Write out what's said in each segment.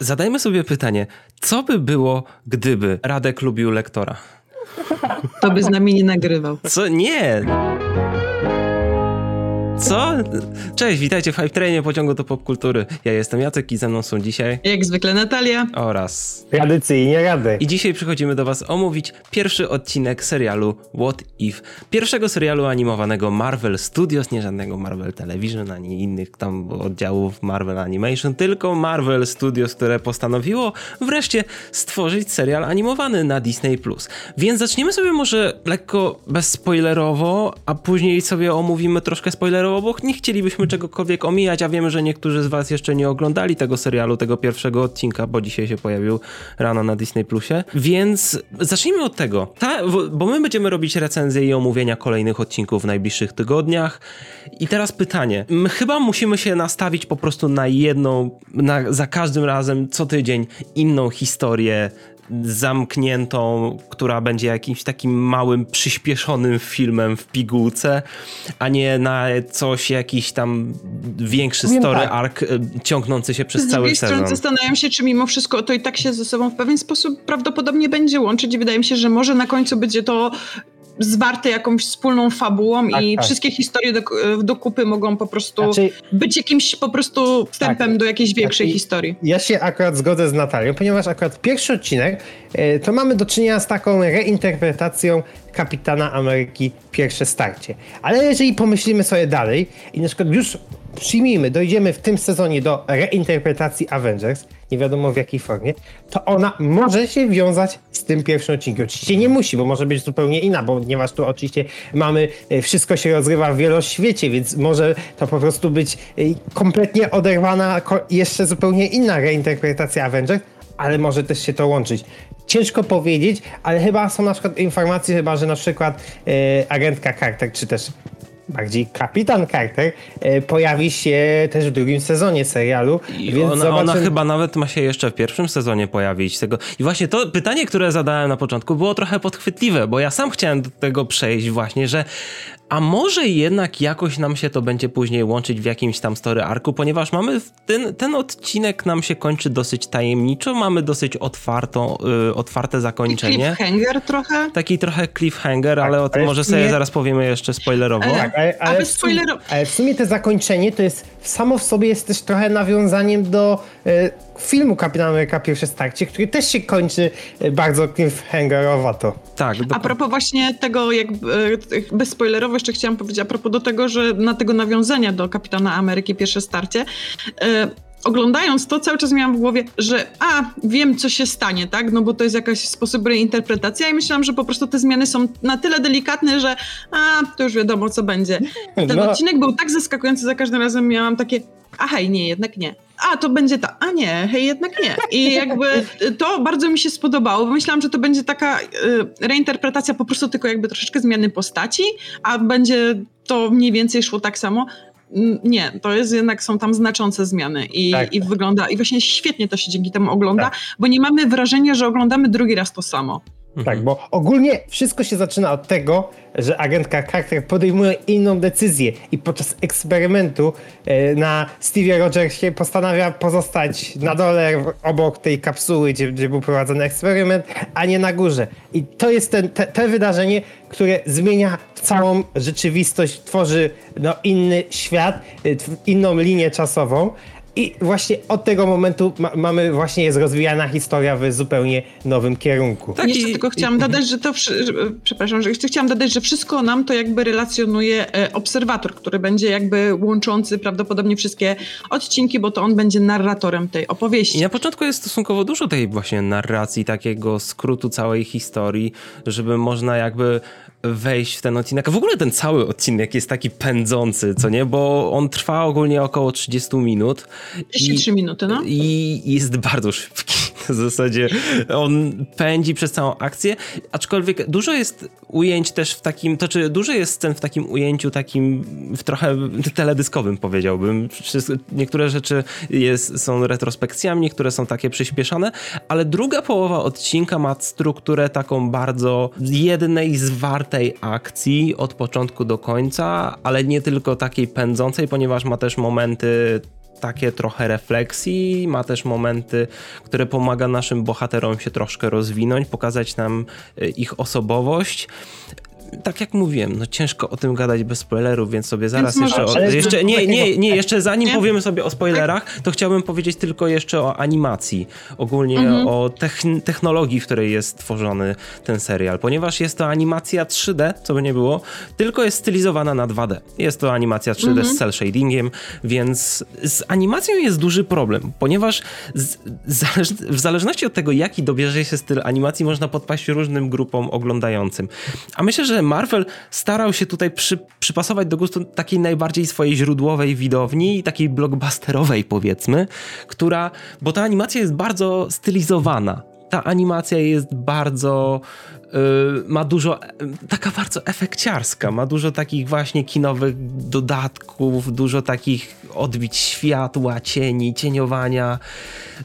Zadajmy sobie pytanie, co by było, gdyby Radek lubił lektora? To by z nami nie nagrywał. Co? Nie! Co? Cześć, witajcie w Hype Trainie pociągu do popkultury. Ja jestem Jacek i ze mną są dzisiaj Jak zwykle Natalia. oraz... Tradycyjnie rady. I dzisiaj przychodzimy do was omówić pierwszy odcinek serialu What If. Pierwszego serialu animowanego Marvel Studios, nie żadnego Marvel Television, ani innych tam oddziałów Marvel Animation, tylko Marvel Studios, które postanowiło wreszcie stworzyć serial animowany na Disney+. Więc zaczniemy sobie może lekko bezspoilerowo, a później sobie omówimy troszkę spoilerowo, bo nie chcielibyśmy czegokolwiek omijać, a wiemy, że niektórzy z was jeszcze nie oglądali tego serialu, tego pierwszego odcinka, bo dzisiaj się pojawił rano na Disney Plusie. Więc zacznijmy od tego. Ta, bo my będziemy robić recenzje i omówienia kolejnych odcinków w najbliższych tygodniach. I teraz pytanie. My chyba musimy się nastawić po prostu na jedną, na, za każdym razem, co tydzień, inną historię zamkniętą, która będzie jakimś takim małym, przyspieszonym filmem w pigułce, a nie na coś, jakiś tam większy Powiem story tak. arc y, ciągnący się przez Z cały drugiej strony sezon. zastanawiam się, czy mimo wszystko to i tak się ze sobą w pewien sposób prawdopodobnie będzie łączyć i wydaje mi się, że może na końcu będzie to zwarte jakąś wspólną fabułą Tak, i tak. wszystkie historie do, do kupy mogą po prostu Znaczy, być jakimś po prostu wstępem Tak. do jakiejś większej Znaczy- historii. ja się akurat zgodzę z Natalią, ponieważ akurat pierwszy odcinek e, to mamy do czynienia z taką reinterpretacją Kapitana Ameryki pierwsze starcie. Ale jeżeli pomyślimy sobie dalej i na przykład już przyjmijmy, dojdziemy w tym sezonie do reinterpretacji Avengers, nie wiadomo w jakiej formie, to ona może się wiązać z tym pierwszym odcinkiem. Oczywiście nie musi, bo może być zupełnie inna, bo ponieważ tu oczywiście mamy, e, wszystko się rozgrywa w wieloświecie, więc może to po prostu być e, kompletnie oderwana, jeszcze zupełnie inna reinterpretacja Avengers, ale może też się to łączyć. Ciężko powiedzieć, ale chyba są na przykład informacje, chyba, że na przykład e, agentka Carter, czy też bardziej kapitan Carter e, pojawi się też w drugim sezonie serialu, I więc ona, zobaczymy. ona chyba nawet ma się jeszcze w pierwszym sezonie pojawić. Tego. I właśnie to pytanie, które zadałem na początku, było trochę podchwytliwe, bo ja sam chciałem do tego przejść właśnie, że a może jednak jakoś nam się to będzie później łączyć w jakimś tam story arku, ponieważ mamy ten, ten odcinek nam się kończy dosyć tajemniczo, mamy dosyć otwartą, y, otwarte I zakończenie. cliffhanger trochę. Taki trochę cliffhanger, ale o tym ale może sobie zaraz powiemy jeszcze spoilerowo. Ale- Tak, ale, ale, bez w sumie, ale w sumie to zakończenie to jest samo w sobie jest też trochę nawiązaniem do filmu Kapitan Ameryka pierwsze starcie, który też się kończy e, bardzo cliffhangerowato. Tak, A propos właśnie tego, jak e, bezspoilerowo jeszcze chciałam powiedzieć, a propos do tego, że na tego nawiązania do Kapitana Ameryki pierwsze starcie, e, oglądając to cały czas miałam w głowie, że a, wiem co się stanie, tak, no bo to jest jakaś sposób reinterpretacji i myślałam, że po prostu te zmiany są na tyle delikatne, że a, to już wiadomo co będzie. Ten No. odcinek był tak zaskakujący, za każdym razem miałam takie a hej, nie, jednak nie. A, to będzie ta, a nie, hej, jednak nie. I jakby to bardzo mi się spodobało, bo myślałam, że to będzie taka y, reinterpretacja po prostu tylko jakby troszeczkę zmiany postaci, a będzie to mniej więcej szło tak samo. Nie, to jest jednak, są tam znaczące zmiany i, Tak. i wygląda, i właśnie świetnie to się dzięki temu ogląda, Tak. bo nie mamy wrażenia, że oglądamy drugi raz to samo. Tak, bo ogólnie wszystko się zaczyna od tego, że agentka Carter podejmuje inną decyzję i podczas eksperymentu e, na Stevie Rogersie postanawia pozostać na dole obok tej kapsuły, gdzie, gdzie był prowadzony eksperyment, a nie na górze. I to jest ten, te, te wydarzenie, które zmienia całą rzeczywistość, tworzy no, inny świat, e, inną linię czasową. I właśnie od tego momentu ma, mamy właśnie jest rozwijana historia w zupełnie nowym kierunku. Tak, Jeszcze i- tylko chciałam dodać, że to, że- przepraszam, że jeszcze chciałam dodać, że wszystko nam to jakby relacjonuje e, obserwator, który będzie jakby łączący prawdopodobnie wszystkie odcinki, bo to on będzie narratorem tej opowieści. I na początku jest stosunkowo dużo tej właśnie narracji, takiego skrótu całej historii, żeby można jakby wejść w ten odcinek. A w ogóle ten cały odcinek jest taki pędzący, co nie? Bo on trwa ogólnie około 30 minut. 33 minuty, no. I jest bardzo szybki. W zasadzie on pędzi przez całą akcję, aczkolwiek dużo jest ujęć też w takim, to czy dużo jest scen w takim ujęciu takim w trochę teledyskowym powiedziałbym. Niektóre rzeczy jest, są retrospekcjami, niektóre są takie przyspieszone, ale druga połowa odcinka ma strukturę taką bardzo jednej zwartej akcji od początku do końca, ale nie tylko takiej pędzącej, ponieważ ma też momenty takie trochę refleksji, ma też momenty, które pomaga naszym bohaterom się troszkę rozwinąć, pokazać nam y, ich osobowość tak jak mówiłem, no ciężko o tym gadać bez spoilerów, więc sobie zaraz Więc jeszcze, o, jeszcze nie, nie, nie, jeszcze zanim Nie? powiemy sobie o spoilerach, to chciałbym powiedzieć tylko jeszcze o animacji, ogólnie Mhm. o techn- technologii, w której jest tworzony ten serial, ponieważ jest to animacja 3D, co by nie było, tylko jest stylizowana na 2D. Jest to animacja 3D Mhm. z cel shadingiem, więc z animacją jest duży problem, ponieważ z, zależ, w zależności od tego, jaki dobierze się styl animacji, można podpaść różnym grupom oglądającym. A myślę, że Marvel starał się tutaj przy, przypasować do gustu takiej najbardziej swojej źródłowej widowni, takiej blockbusterowej powiedzmy, która, bo ta animacja jest bardzo stylizowana. Ta animacja jest bardzo, ma dużo, y, taka bardzo efekciarska, ma dużo takich właśnie kinowych dodatków, dużo takich odbić światła, cieni, cieniowania,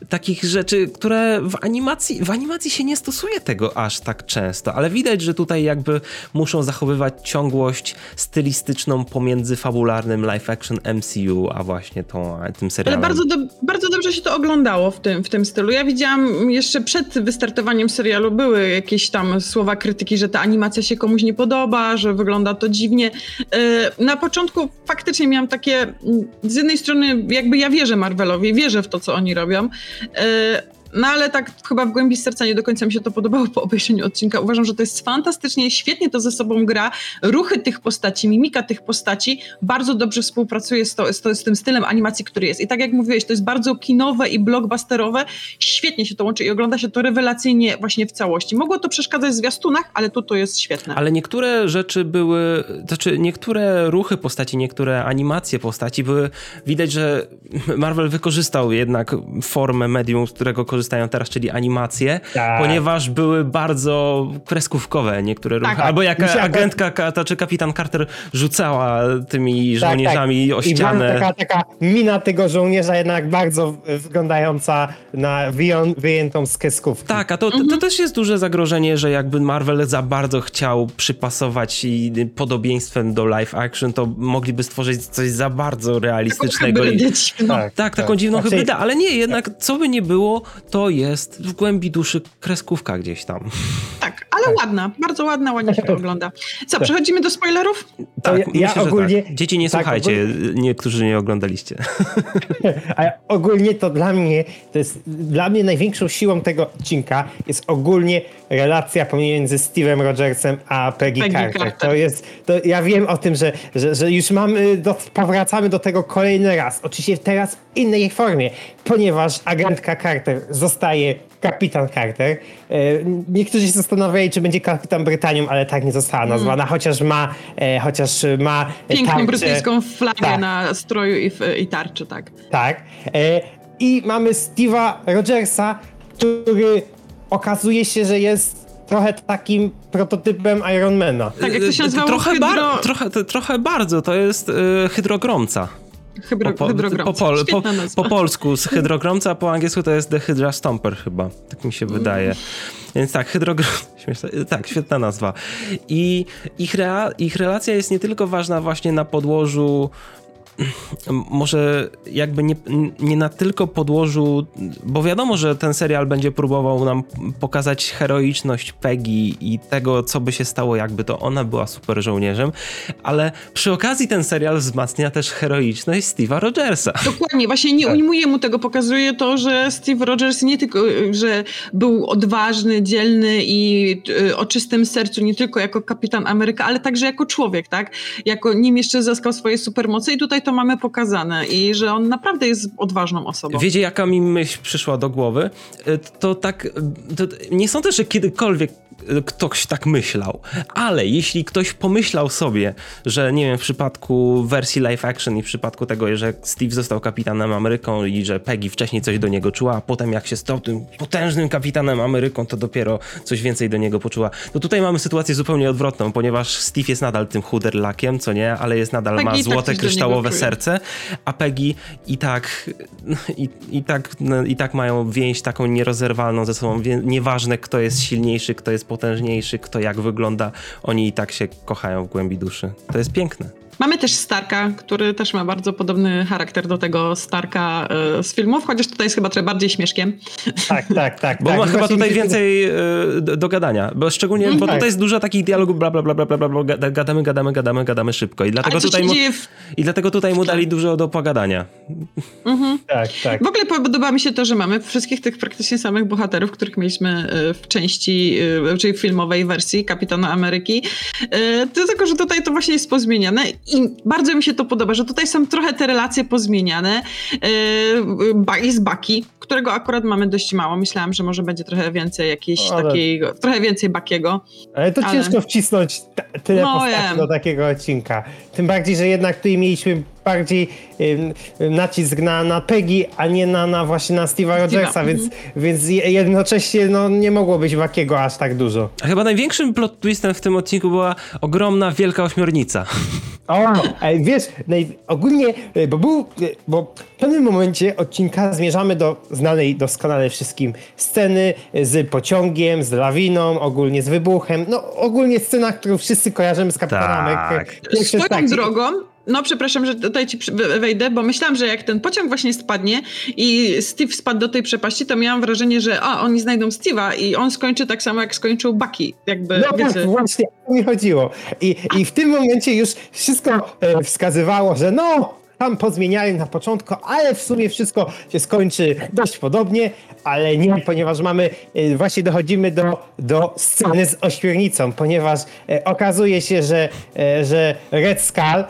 takich rzeczy, które w animacji, w animacji się nie stosuje tego aż tak często, ale widać, że tutaj jakby muszą zachowywać ciągłość stylistyczną pomiędzy fabularnym live action MCU, a właśnie tą, tym Ale serialem. bardzo, do, bardzo dobrze się to oglądało w tym, w tym stylu. Ja widziałam jeszcze przed wystartowaniem serialu były jakieś tam słowa krytyki, że ta animacja się komuś nie podoba, że wygląda to dziwnie. E, Na początku faktycznie miałam takie, mm, z jednej strony jakby ja wierzę Marvelowi, wierzę w to, co oni robią, e, no ale tak chyba w głębi serca nie do końca mi się to podobało po obejrzeniu odcinka. Uważam, że to jest fantastycznie, świetnie to ze sobą gra. Ruchy tych postaci, mimika tych postaci bardzo dobrze współpracuje z, to, z, to, z tym stylem animacji, który jest. I tak jak mówiłeś, to jest bardzo kinowe i blockbusterowe. Świetnie się to łączy i ogląda się to rewelacyjnie właśnie w całości. Mogło to przeszkadzać w zwiastunach, ale tu to jest świetne. Ale niektóre rzeczy były, znaczy niektóre ruchy postaci, niektóre animacje postaci były, widać, że Marvel wykorzystał jednak formę medium, z którego korzystają teraz, czyli animacje, Tak. ponieważ były bardzo kreskówkowe niektóre ruchy. Tak. Albo jak akurat- agentka, ka- to czy kapitan Carter rzucała tymi żołnierzami o Tak, I była ścianę. taka, taka mina tego żołnierza jednak bardzo wyglądająca na wyją, wyjętą z kreskówki. Tak, a to, Mhm. to też jest duże zagrożenie, że jakby Marvel za bardzo chciał przypasować i podobieństwem do live action, to mogliby stworzyć coś za bardzo realistycznego. i- Hybrydę dziwną. Tak, taką dziwną Znaczy- hybrydę, ale nie, jednak co by nie było, to jest w głębi duszy kreskówka gdzieś tam. Tak, ale ładna, bardzo ładna, ładnie się to ogląda. Co, przechodzimy do spoilerów? Tak, ja- ja myślę, że ogólnie- tak. Dzieci nie tak, słuchajcie, niektórzy nie oglądaliście. A ogólnie to dla mnie, to jest dla mnie największą siłą tego odcinka jest ogólnie relacja pomiędzy Steve'em Rogersem a Peggy, Peggy Carter. Carter. To jest, to ja wiem o tym, że, że, że już mamy, do, powracamy do tego kolejny raz. Oczywiście teraz w innej formie, ponieważ agentka Carter zostaje kapitan Carter. E, Niektórzy się zastanawiali, czy będzie kapitan Brytanią, ale tak nie została nazwana, chociaż ma, e, chociaż ma Piękną tarczę. brytyjską flagę Tak. na stroju i, i tarczy, tak. Tak. E, I mamy Steve'a Rogersa, który okazuje się, że jest trochę takim prototypem Ironmana. Tak, jak to się nazywało? Trochę, Hydro- bar- trochę, trochę bardzo, to jest y, hydrogromca. Hydro, po, po, pol, po, po polsku z hydrogromca, a po angielsku to jest The Hydra Stomper chyba. Tak mi się wydaje. Więc tak, hydrogrom... Śmieszne. Tak, świetna nazwa. I ich, rea... ich relacja jest nie tylko ważna właśnie na podłożu może jakby nie, nie na tylko podłożu, bo wiadomo, że ten serial będzie próbował nam pokazać heroiczność Peggy i tego, co by się stało, jakby to ona była super żołnierzem, ale przy okazji ten serial wzmacnia też heroiczność Steve'a Rogersa. Dokładnie, właśnie nie Tak. ujmuje mu tego, pokazuje to, że Steve Rogers nie tylko, że był odważny, dzielny i y, o czystym sercu, nie tylko jako kapitan Ameryka, ale także jako człowiek, tak? Jako nim jeszcze zyskał swoje supermoce i tutaj to mamy pokazane i że on naprawdę jest odważną osobą. Wiecie, jaka mi myśl przyszła do głowy? Y, To tak, to nie sądzę, że kiedykolwiek ktoś tak myślał, ale jeśli ktoś pomyślał sobie, że nie wiem, w przypadku wersji live action i w przypadku tego, że Steve został kapitanem Ameryką i że Peggy wcześniej coś do niego czuła, a potem jak się stał tym potężnym kapitanem Ameryką, to dopiero coś więcej do niego poczuła. To tutaj mamy sytuację zupełnie odwrotną, ponieważ Steve jest nadal tym chuderlakiem, co nie, ale jest nadal Peggy ma tak złote niego kryształowe serce, a Peggy i tak, i, i, tak, no, i tak mają więź taką nierozerwalną ze sobą. Nieważne, kto jest silniejszy, kto jest potężniejszy, kto jak wygląda, oni i tak się kochają w głębi duszy. To jest piękne. Mamy też Starka, który też ma bardzo podobny charakter do tego Starka e, z filmów, chociaż tutaj jest chyba trochę bardziej śmieszkiem. Tak, tak, tak. Bo tak. ma chyba Właśnie tutaj więcej e, do, do gadania, bo szczególnie, bo tak. tutaj jest dużo takich dialogów, bla, bla, bla, bla, bla, bla, bla, gada- gadamy, gadamy, gadamy, gadamy szybko i dlatego tutaj mu, w i dlatego tutaj mu dali dużo do pogadania. Tak, tak. W ogóle podoba mi się to, że mamy wszystkich tych praktycznie samych bohaterów, których mieliśmy e, w części, czyli w filmowej wersji Kapitana Ameryki. Tylko, że tutaj to właśnie jest pozmieniane i bardzo mi się to podoba, że tutaj są trochę te relacje pozmieniane. Ba- Jest Baki, którego akurat mamy dość mało. Myślałam, że może będzie trochę więcej jakiejś Ale- takiej, trochę więcej Bakiego. Ale to Ale- ciężko wcisnąć t- tyle No, postaci do takiego odcinka. Tym bardziej, że jednak tutaj mieliśmy bardziej ym, ym, nacisk na, na Peggy, a nie na, na właśnie na Steve'a Rogersa, więc, więc je- jednocześnie no, nie mogło być Wakiego aż tak dużo. A chyba największym plot twistem w tym odcinku była ogromna, wielka ośmiornica. O, wiesz, naj, ogólnie, y, bo był, y, bo w pewnym momencie odcinka zmierzamy do znanej doskonale wszystkim sceny z pociągiem, z lawiną, ogólnie z wybuchem, no ogólnie scena, którą wszyscy kojarzymy z Kapitanem Tak. Swoją drogą, no przepraszam, że tutaj ci wejdę, bo myślałam, że jak ten pociąg właśnie spadnie i Steve spadł do tej przepaści, to miałam wrażenie, że a, oni znajdą Steve'a i on skończy tak samo, jak skończył Bucky. Jakby, No tak, wiecie. właśnie, o to mi chodziło. I, I w tym momencie już wszystko e, wskazywało, że no, tam pozmieniali na początku, ale w sumie wszystko się skończy dość podobnie, ale nie, ponieważ mamy, e, właśnie dochodzimy do, do sceny z ośmiornicą, ponieważ e, okazuje się, że, e, że Red Skull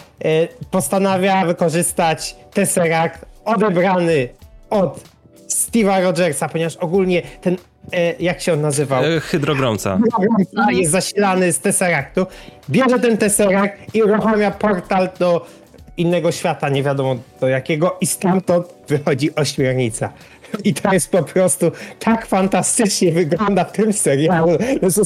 postanawia wykorzystać Tesseract odebrany od Steve'a Rogersa, ponieważ ogólnie ten, jak się on nazywał? E, Hydrogromca. A jest zasilany z Tesseractu, bierze ten Tesseract i uruchamia portal do innego świata, nie wiadomo do jakiego, i stamtąd wychodzi ośmiornica. I to jest po prostu tak fantastycznie wygląda w tym serialu.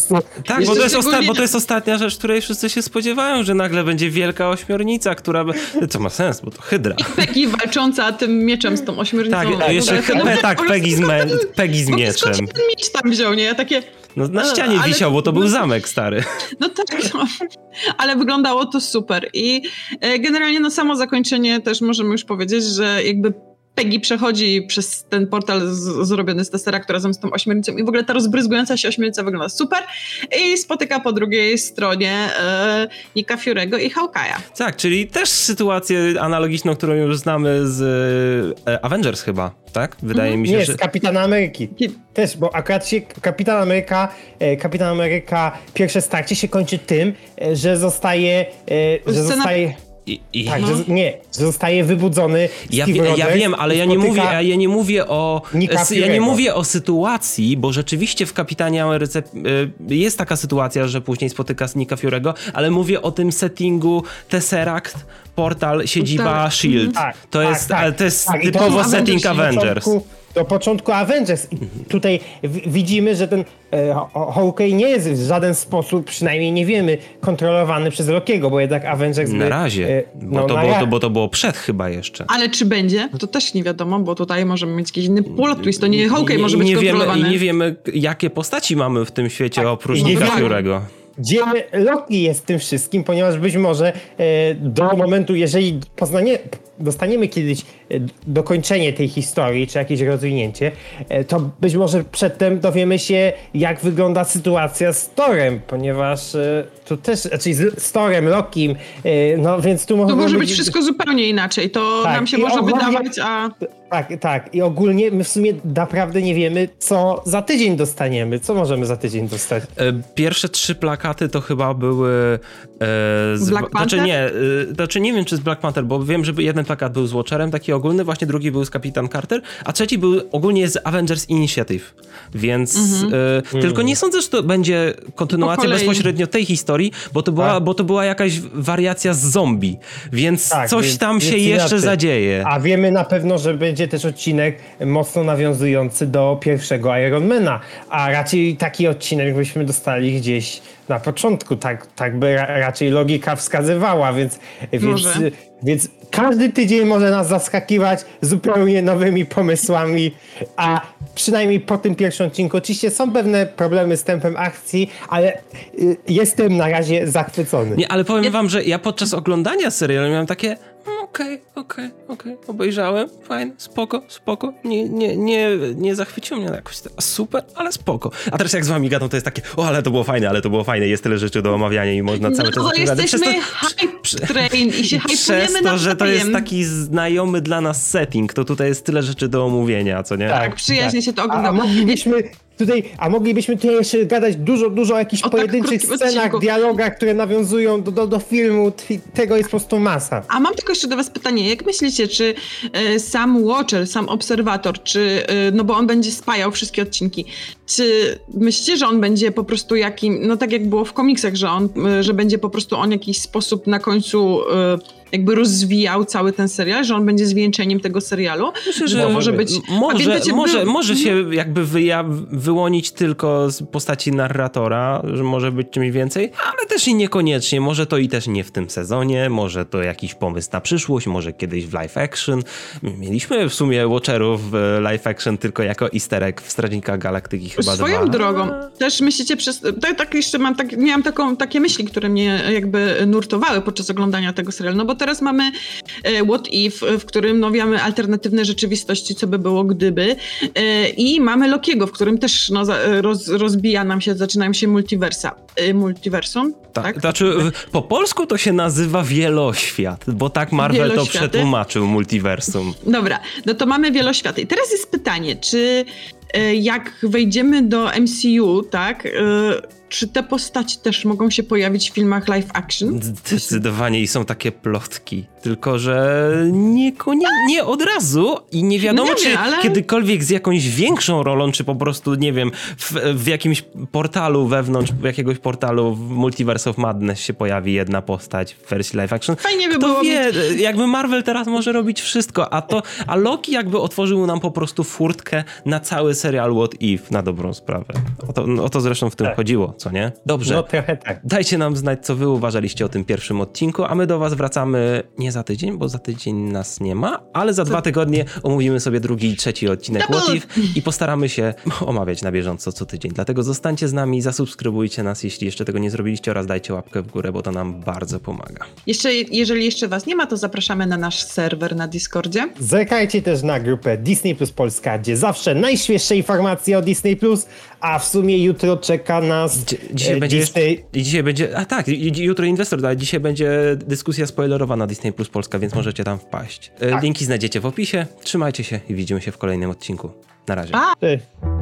To. Tak, bo to, jest osta- bo to jest ostatnia rzecz, której wszyscy się spodziewają, że nagle będzie wielka ośmiornica, która... by- Co ma sens, bo to hydra. Peggy walcząca tym mieczem z tą ośmiornicą. Tak, jeszcze pe, tak, Peggy z, me, Peggy z skąd mieczem. ten miecz tam wziął, nie? Ja takie, No, na ścianie Ale- wisiał, bo to był zamek stary. No tak, no. ale wyglądało to super. I e, generalnie no samo zakończenie też możemy już powiedzieć, że jakby Peggy przechodzi przez ten portal z, zrobiony z Tesseract razem z tą ośmiornicą i w ogóle ta rozbryzgująca się ośmiornica wygląda super i spotyka po drugiej stronie e, Nika Fiorego i Hawkeye'a. Tak, czyli też sytuację analogiczną, którą już znamy z e, Avengers chyba, tak? Wydaje mi się, Nie, że... z Kapitana Ameryki. Też, bo akurat się Kapitan Ameryka, e, Kapitan Ameryka pierwsze starcie się kończy tym, e, że zostaje, e, że Scena- zostaje, I, i... tak, No. że, nie, że zostaje wybudzony Ja, wie, ja wiem, ale ja nie, mówię, ja nie mówię o. Ja nie mówię o sytuacji, bo rzeczywiście w Kapitanie Ameryce y, jest taka sytuacja, że później spotyka Nika Fiorego, ale mówię o tym settingu Tesseract, portal, siedziba Tak. Shield. Tak, to, tak, jest, tak, ale to jest tak, typowo setting Avengers, Avengers. Do początku Avengers. I tutaj widzimy, że ten e, Hawkeye nie jest w żaden sposób, przynajmniej nie wiemy, kontrolowany przez Rockiego, bo jednak Avengers... Na by, razie, e, bo, no, to na było, to, bo to było przed chyba jeszcze. Ale czy będzie? To też nie wiadomo, bo tutaj możemy mieć jakiś inny plot twist. To nie Hawkeye I- może i być nie wiemy, kontrolowany. I nie wiemy, jakie postaci mamy w tym świecie Tak, oprócz i Gdzie Loki jest w tym wszystkim, ponieważ być może e, do momentu, jeżeli poznanie, dostaniemy kiedyś e, dokończenie tej historii, czy jakieś rozwinięcie, e, to być może przedtem dowiemy się, jak wygląda sytuacja z Torem, ponieważ tu też, znaczy z, Torem, Lokim, no więc tu To może być wszystko zupełnie inaczej. To Tak, nam się i może wydawać, a... Tak, tak. I ogólnie my w sumie naprawdę nie wiemy, co za tydzień dostaniemy. Co możemy za tydzień dostać? E, Pierwsze trzy plakaty to chyba były. E, z, Black Znaczy Panther? nie, e, znaczy nie wiem czy z Black Panther, bo wiem, że jeden plakat był z Watcherem, taki ogólny, właśnie drugi był z Kapitan Carter, a trzeci był ogólnie z Avengers Initiative. Więc e, tylko nie sądzę, że to będzie kontynuacja Mhm. Bezpośrednio tej historii, bo to, była, Tak. bo to była jakaś wariacja z zombie. Więc Tak, coś więc- tam się więc jeszcze inaczej. zadzieje. A wiemy na pewno, że będzie będzie też odcinek mocno nawiązujący do pierwszego Ironmana, a raczej taki odcinek byśmy dostali gdzieś na początku, tak, tak by ra raczej logika wskazywała, więc, więc, więc każdy tydzień może nas zaskakiwać zupełnie nowymi pomysłami, a przynajmniej po tym pierwszym odcinku. Oczywiście są pewne problemy z tempem akcji, ale y, jestem na razie zachwycony. Nie, ale powiem wam, że ja podczas oglądania serialu miałem takie okej, okej, okej, obejrzałem, fajnie, spoko, spoko, nie, nie, nie, nie zachwyciło mnie jakoś super, ale spoko. A teraz jak z wami gadam, to jest takie, o, ale to było fajne, ale to było fajne, jest tyle rzeczy do omawiania i można cały no, czas... jesteśmy przez to, hype train i się Przez to, że to jest taki znajomy dla nas setting, to tutaj jest tyle rzeczy do omówienia, co nie? Tak, tak przyjaźnie tak. się to ogląda. A, a moglibyśmy tutaj, a moglibyśmy tutaj jeszcze gadać dużo, dużo o jakichś o tak pojedynczych tak scenach, odcinku. dialogach, które nawiązują do, do, do filmu. Tego jest po prostu masa. A mam tylko jeszcze do was pytanie. Jak myślicie, czy y, sam Watcher, sam Obserwator, czy, y, no bo on będzie spajał wszystkie odcinki, czy myślicie, że on będzie po prostu jakim, no tak jak było w komiksach, że on, że będzie po prostu on w jakiś sposób na końcu jakby rozwijał cały ten serial, że on będzie zwieńczeniem tego serialu? Myślę, że może być... Może, może, może się jakby wyja- wyłonić tylko z postaci narratora, że może być czymś więcej, ale też i niekoniecznie. Może to i też nie w tym sezonie, może to jakiś pomysł na przyszłość, może kiedyś w live action. Mieliśmy w sumie Watcherów live action tylko jako easter egg w Strażnikach Galaktyki chyba Swoją dwa. drogą. Też myślicie przez... Tak, tak jeszcze mam, tak, miałam taką, takie myśli, które mnie jakby nurtowały podczas oglądania tego serialu, no bo teraz mamy e, What If, w którym no, wiemy alternatywne rzeczywistości, co by było gdyby e, i mamy Lokiego, w którym też no, roz, rozbija nam się, zaczynają się multiversa. E, multiversum? Tak, tak? Znaczy po polsku to się nazywa wieloświat, bo tak Marvel to przetłumaczył multiversum. Dobra, no to mamy wieloświaty. I teraz jest pytanie, czy jak wejdziemy do MCU, tak, czy te postaci też mogą się pojawić w filmach live action? Zdecydowanie i są takie plotki. Tylko, że nie, nie, nie od razu i nie wiadomo, no nie czy wiem, ale... kiedykolwiek z jakąś większą rolą, czy po prostu, nie wiem, w, w jakimś portalu wewnątrz, jakiegoś portalu w Multiverse of Madness się pojawi jedna postać w wersji live action. Fajnie by Kto było. wie, jakby Marvel teraz może robić wszystko, a to, a Loki jakby otworzył nam po prostu furtkę na cały serial What If, na dobrą sprawę. O to, o to zresztą w tym tak. chodziło co nie? Dobrze. No trochę tak. Dajcie nam znać, co wy uważaliście o tym pierwszym odcinku, a my do was wracamy nie za tydzień, bo za tydzień nas nie ma, ale za dwa tygodnie omówimy sobie drugi i trzeci odcinek What If i postaramy się omawiać na bieżąco co tydzień. Dlatego zostańcie z nami, zasubskrybujcie nas, jeśli jeszcze tego nie zrobiliście oraz dajcie łapkę w górę, bo to nam bardzo pomaga. Jeszcze, jeżeli jeszcze was nie ma, to zapraszamy na nasz serwer na Discordzie. Zerkajcie też na grupę Disney Plus Polska, gdzie zawsze najświeższe informacje o Disney Plus, a w sumie jutro czeka nas dzisiaj będzie, Disney... dzisiaj będzie, a tak, jutro inwestor, ale dzisiaj będzie dyskusja spoilerowa na Disney Plus Polska, więc możecie tam wpaść. E, tak. Linki znajdziecie w opisie. Trzymajcie się i widzimy się w kolejnym odcinku. Na razie. A.